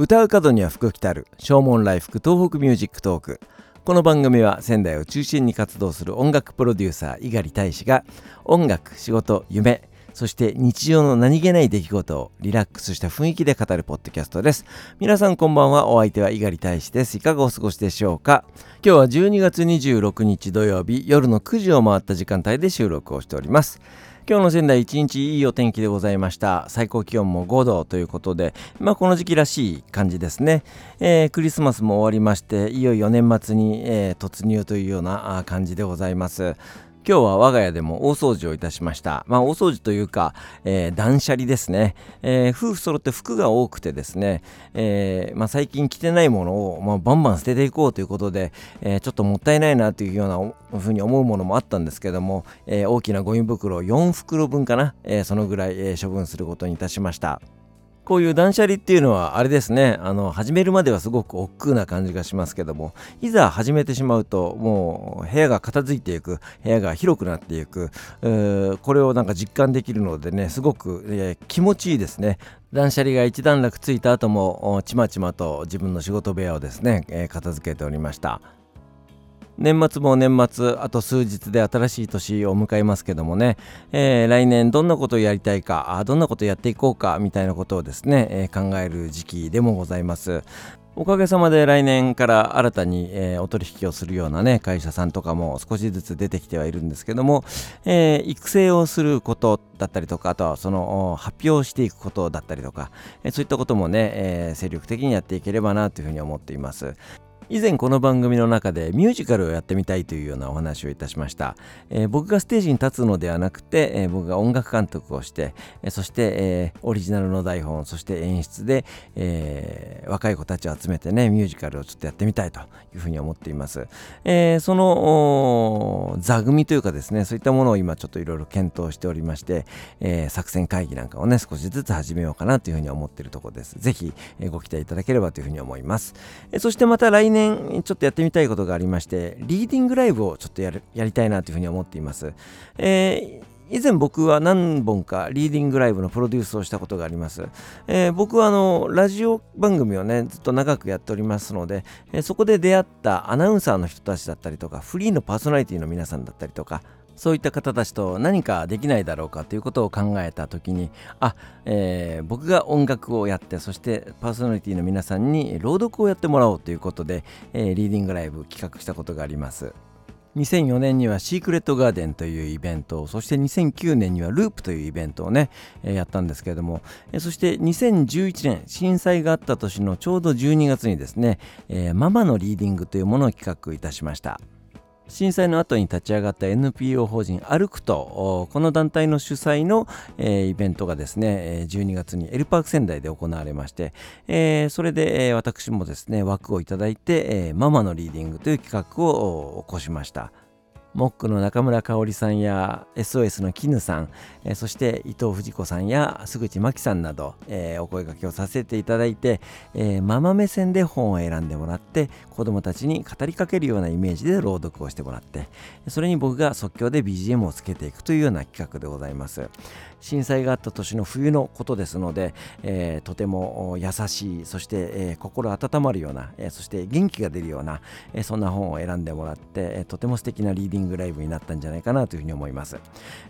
唱う門には福来たる唱門来福東北 MUSIC TALK この番組は仙台を中心に活動する音楽プロデューサー猪狩大使が音楽仕事夢そして日常の何気ない出来事をリラックスした雰囲気で語るポッドキャストです。皆さんこんばんは。お相手は猪狩大使です。いかがお過ごしでしょうか？今日は12月26日土曜日夜の9時を回った時間帯で収録をしております。今日の仙台一日いいお天気でございました。最高気温も5度ということでまあこの時期らしい感じですね、えー、クリスマスも終わりましていよいよ年末に、えー、突入というような感じでございます。今日は我が家でも大掃除をいたしました。まあ大掃除というか、えー、断捨離ですね、えー、夫婦揃って服が多くてですね、えー、まあ、最近着てないものを、まあ、バンバン捨てていこうということで、えちょっともったいないなというようなふうに思うものもあったんですけども、え大きなゴミ袋4袋分かな、えそのぐらい、え処分することにいたしました。こういう断捨離っていうのはあれですねあの始めるまではすごく億劫な感じがしますけどもいざ始めてしまうともう部屋が片付いていく部屋が広くなっていくこれをなんか実感できるのでねすごく、えー、気持ちいいですね断捨離が一段落ついた後もちまちまと自分の仕事部屋をですね、えー、片付けておりました。年末も年末あと数日で新しい年を迎えますけどもね、えー、来年どんなことをやりたいかどんなことをやっていこうかみたいなことをですね、えー、考える時期でもございます。おかげさまで来年から新たに、えー、お取引をするようなね会社さんとかも少しずつ出てきてはいるんですけども、えー、育成をすることだったりとかあとはその発表していくことだったりとか、えー、そういったこともね、え精力的にやっていければなというふうに思っています。以前この番組の中でミュージカルをやってみたいというようなお話をいたしました、えー、僕がステージに立つのではなくて、えー、僕が音楽監督をして、えー、そして、えオリジナルの台本そして演出で、え若い子たちを集めてねミュージカルをちょっとやってみたいというふうに思っています、えその座組というかですねそういったものを今ちょっといろいろ検討しておりまして、え作戦会議なんかをね少しずつ始めようかなというふうに思っているところです。ぜひ、えご期待いただければというふうに思います、えそしてまた来年年ちょっとやってみたいことがありましてリーディングライブをちょっとやるやりたいなというふうに思っています、えー以前僕は何本かリーディングライブのプロデュースをしたことがあります。えー、僕はあのラジオ番組をねずっと長くやっておりますので、えー、そこで出会ったアナウンサーの人たちだったりとかフリーのパーソナリティの皆さんだったりとかそういった方たちと何かできないだろうかということを考えた時にあ、えー、僕が音楽をやってそしてパーソナリティの皆さんに朗読をやってもらおうということで、えー、リーディングライブ企画したことがあります。2004年にはシークレットガーデンというイベントそして2009年にはループというイベントをね、え、やったんですけれども、え、そして2011年震災があった年のちょうど12月にですね、えー、ママのリーディングというものを企画いたしました震災の後に立ち上がった NPO 法人歩くとこの団体の主催の、えー、イベントがですね12月にエルパーク仙台で行われまして、えー、それで、私もですね枠をいただいて、えー、ママのリーディングという企画を起こしました。モックの中村香織さんや SOS の絹さん、えー、そして伊藤藤子さんや須口真紀さんなど、えー、お声掛けをさせていただいて、えー、ママ目線で本を選んでもらって子どもたちに語りかけるようなイメージで朗読をしてもらってそれに僕が即興で BGM をつけていくというような企画でございます。震災があった年の冬のことですので、えー、とても優しいそして、えー、心温まるような、えー、そして元気が出るような、えそんな本を選んでもらって、えとても素敵なリーディンググライブになったんじゃないかなというふうに思います。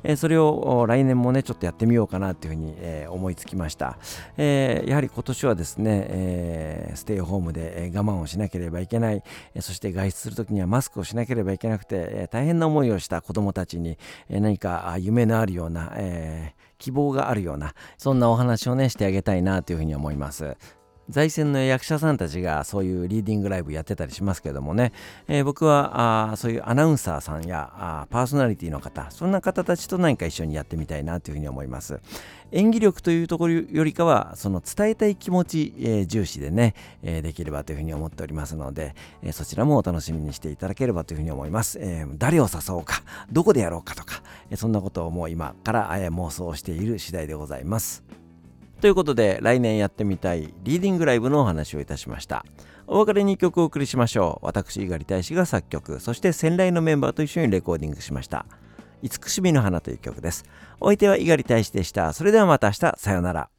えー、それを来年もね、ちょっとやってみようかなというふうに、えー、思いつきました。えー、やはり今年はですね、えステイホームで我慢をしなければいけない、えそして外出するときにはマスクをしなければいけなくて、え大変な思いをした子どもたちに、え何か夢のあるような、え希望があるようなそんなお話をねしてあげたいなというふうに思います。財政の役者さんたちがそういうリーディングライブやってたりしますけどもね、えー、僕はあそういうアナウンサーさんやあパーソナリティの方そんな方たちと何か一緒にやってみたいなというふうに思います。演技力というところよりかはその伝えたい気持ち、えー、重視でね、えー、できればというふうに思っておりますので、えそちらもお楽しみにしていただければというふうに思います、え誰を誘おうかどこでやろうかとか、えそんなことをもう今から、え妄想している次第でございます。ということで来年やってみたいリーディングライブのお話をいたしました。お別れに曲をお送りしましょう。私猪狩大使が作曲。そして先来のメンバーと一緒にレコーディングしました。慈しみの花という曲です。お相手は猪狩大使でした。それではまた明日。さようなら。